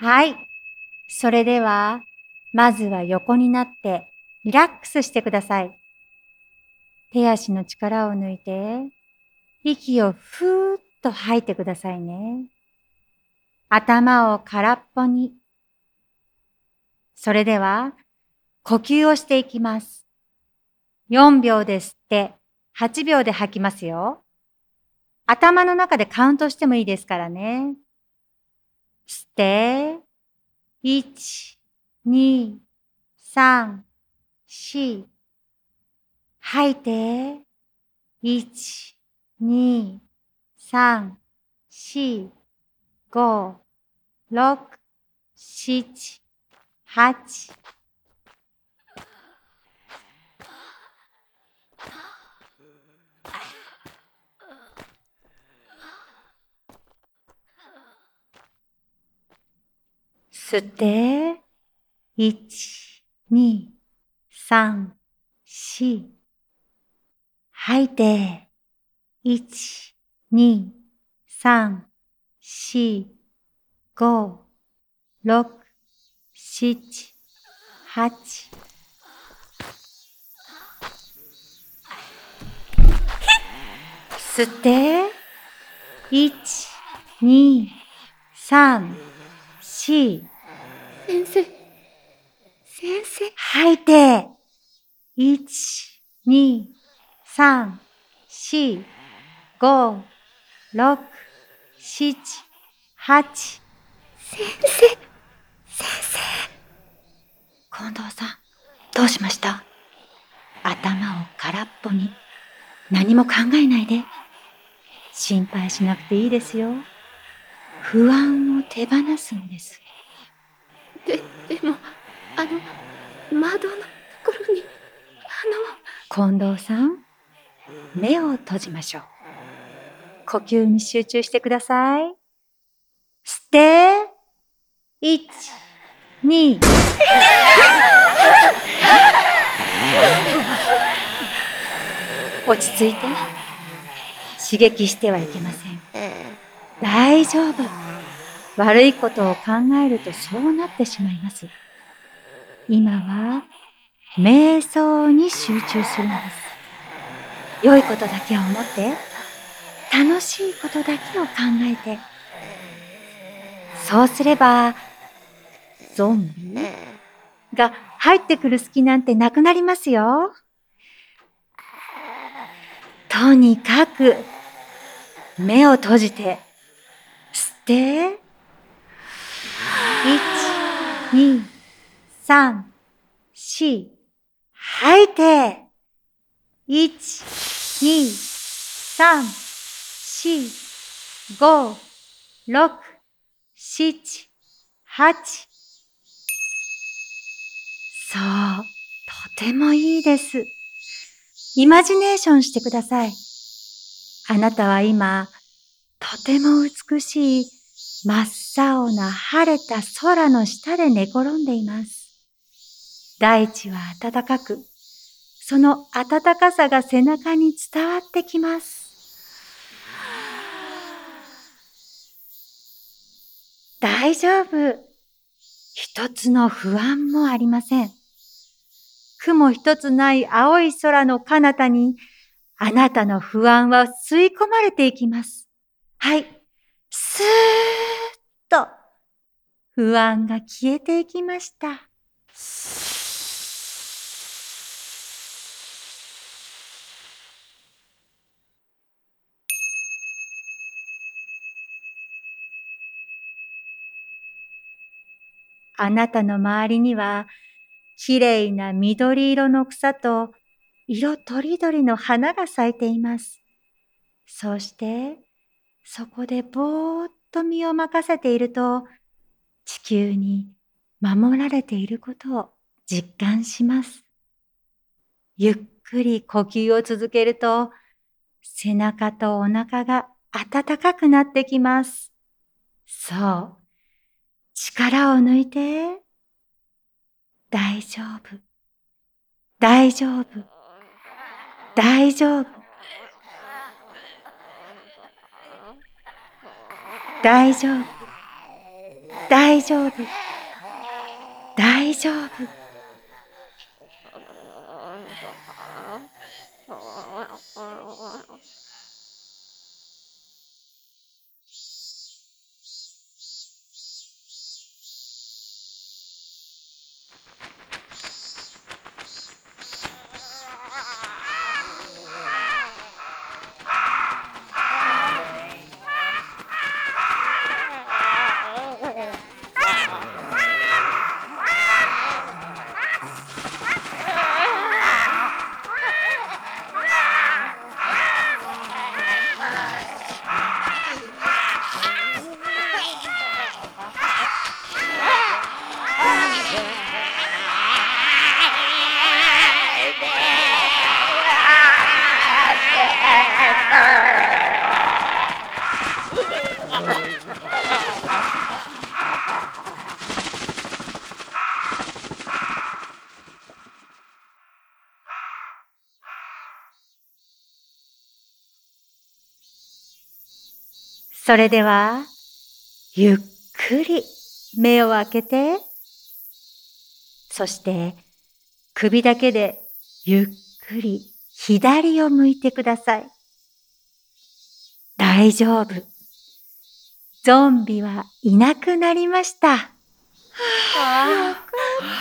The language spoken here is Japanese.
はい。それでは、まずは横になってリラックスしてください。手足の力を抜いて、息をふーっと吐いてくださいね。頭を空っぽに。それでは、呼吸をしていきます。4秒で吸って、8秒で吐きますよ。頭の中でカウントしてもいいですからね。して、一、二、三、四。吐いて、一、二、三、四、五、六、七、八。吸って、一、二、三、四。吐いて、一、二、三、四、五、六、七、八。吸って、一、二、三、四。先生。先生。吐いて。一、二、三、四、五、六、七、八。先生。先生。近藤さん、どうしました？頭を空っぽに。何も考えないで。心配しなくていいですよ。不安を手放すんです。で、でも、あの、窓のところに、あの。近藤さん、目を閉じましょう。呼吸に集中してください。吸って、一、二。落ち着いて。刺激してはいけません。大丈夫。悪いことを考えるとそうなってしまいます。今は、瞑想に集中するんです。良いことだけを思って、楽しいことだけを考えて、そうすれば、ゾンビが入ってくる隙なんてなくなりますよ。とにかく、目を閉じて、て、2、3、4、吐いて、1、2、3、4、5、6、7、8。そう、とてもいいです。イマジネーションしてください。あなたは今、とても美しい真っ青な晴れた空の下で寝転んでいます。大地は暖かく、その暖かさが背中に伝わってきます。大丈夫。一つの不安もありません。雲一つない青い空の彼方に、あなたの不安は吸い込まれていきます。はい。スーッと不安が消えていきました。あなたの周りには、きれいな緑色の草と色とりどりの花が咲いています。そして、そこでぼーっと身を任せていると、地球に守られていることを実感します。ゆっくり呼吸を続けると、背中とお腹が暖かくなってきます。そう。力を抜いて、大丈夫。大丈夫。大丈夫。大丈夫。大丈夫。大丈夫。それでは、ゆっくり目を開けて、そして首だけでゆっくり左を向いてください。大丈夫。ゾンビはいなくなりました。はあ、びった。